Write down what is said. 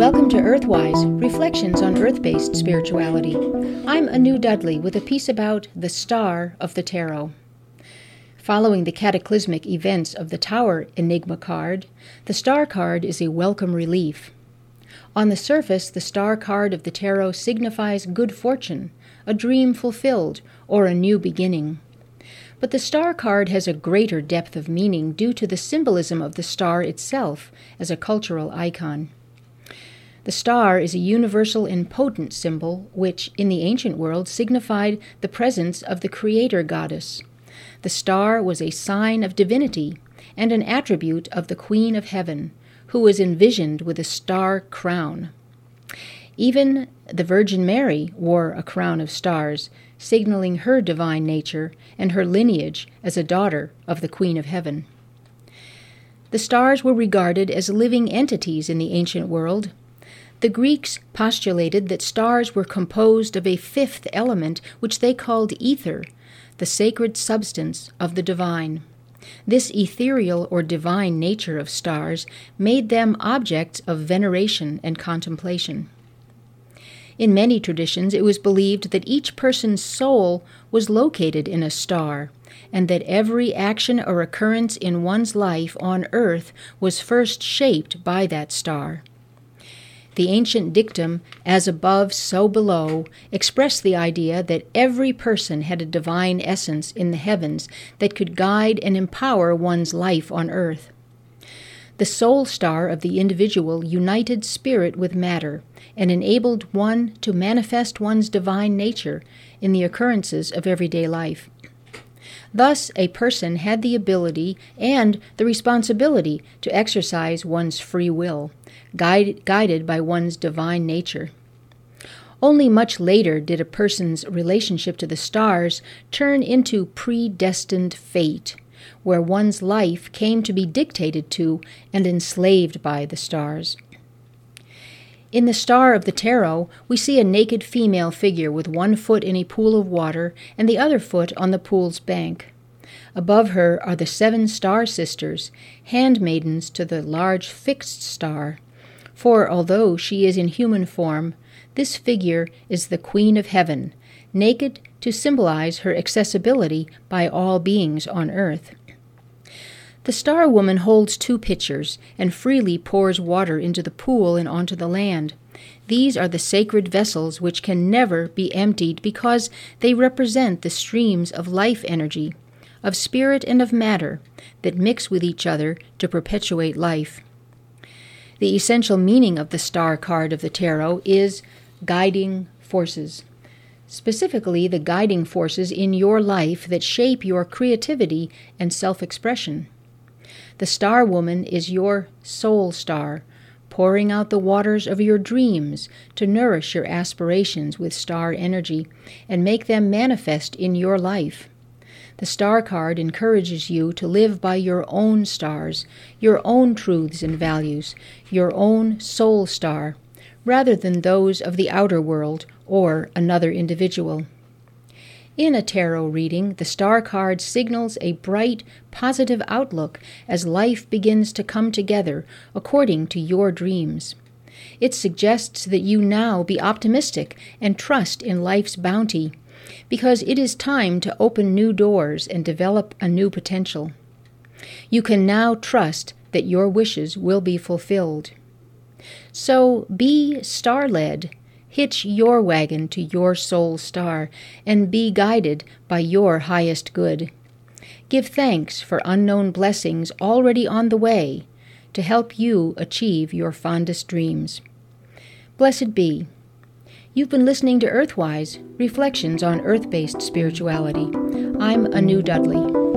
Welcome to Earthwise Reflections on Earth based Spirituality. I'm Anu Dudley with a piece about the Star of the Tarot. Following the cataclysmic events of the Tower Enigma card, the Star card is a welcome relief. On the surface, the Star card of the Tarot signifies good fortune, a dream fulfilled, or a new beginning. But the star card has a greater depth of meaning due to the symbolism of the star itself as a cultural icon. The star is a universal and potent symbol which, in the ancient world, signified the presence of the creator goddess. The star was a sign of divinity and an attribute of the Queen of Heaven, who was envisioned with a star crown. Even the Virgin Mary wore a crown of stars, signaling her divine nature and her lineage as a daughter of the Queen of Heaven. The stars were regarded as living entities in the ancient world. The Greeks postulated that stars were composed of a fifth element, which they called ether, the sacred substance of the divine. This ethereal or divine nature of stars made them objects of veneration and contemplation. In many traditions, it was believed that each person's soul was located in a star, and that every action or occurrence in one's life on earth was first shaped by that star. The ancient dictum, as above, so below, expressed the idea that every person had a divine essence in the heavens that could guide and empower one's life on earth. The soul star of the individual united spirit with matter and enabled one to manifest one's divine nature in the occurrences of everyday life. Thus, a person had the ability and the responsibility to exercise one's free will, guide, guided by one's divine nature. Only much later did a person's relationship to the stars turn into predestined fate where one's life came to be dictated to and enslaved by the stars. In the star of the tarot, we see a naked female figure with one foot in a pool of water and the other foot on the pool's bank. Above her are the seven star sisters, handmaidens to the large fixed star. For although she is in human form, this figure is the Queen of Heaven, naked to symbolize her accessibility by all beings on earth. The Star Woman holds two pitchers and freely pours water into the pool and onto the land. These are the sacred vessels which can never be emptied because they represent the streams of life energy, of spirit and of matter, that mix with each other to perpetuate life. The essential meaning of the star card of the tarot is guiding forces specifically the guiding forces in your life that shape your creativity and self expression. The star woman is your soul star, pouring out the waters of your dreams to nourish your aspirations with star energy and make them manifest in your life. The star card encourages you to live by your own stars, your own truths and values, your own soul star, rather than those of the outer world or another individual. In a tarot reading, the star card signals a bright, positive outlook as life begins to come together according to your dreams. It suggests that you now be optimistic and trust in life's bounty, because it is time to open new doors and develop a new potential. You can now trust that your wishes will be fulfilled. So be star led Hitch your wagon to your soul star and be guided by your highest good. Give thanks for unknown blessings already on the way to help you achieve your fondest dreams. Blessed be. You've been listening to Earthwise Reflections on Earth based Spirituality. I'm Anu Dudley.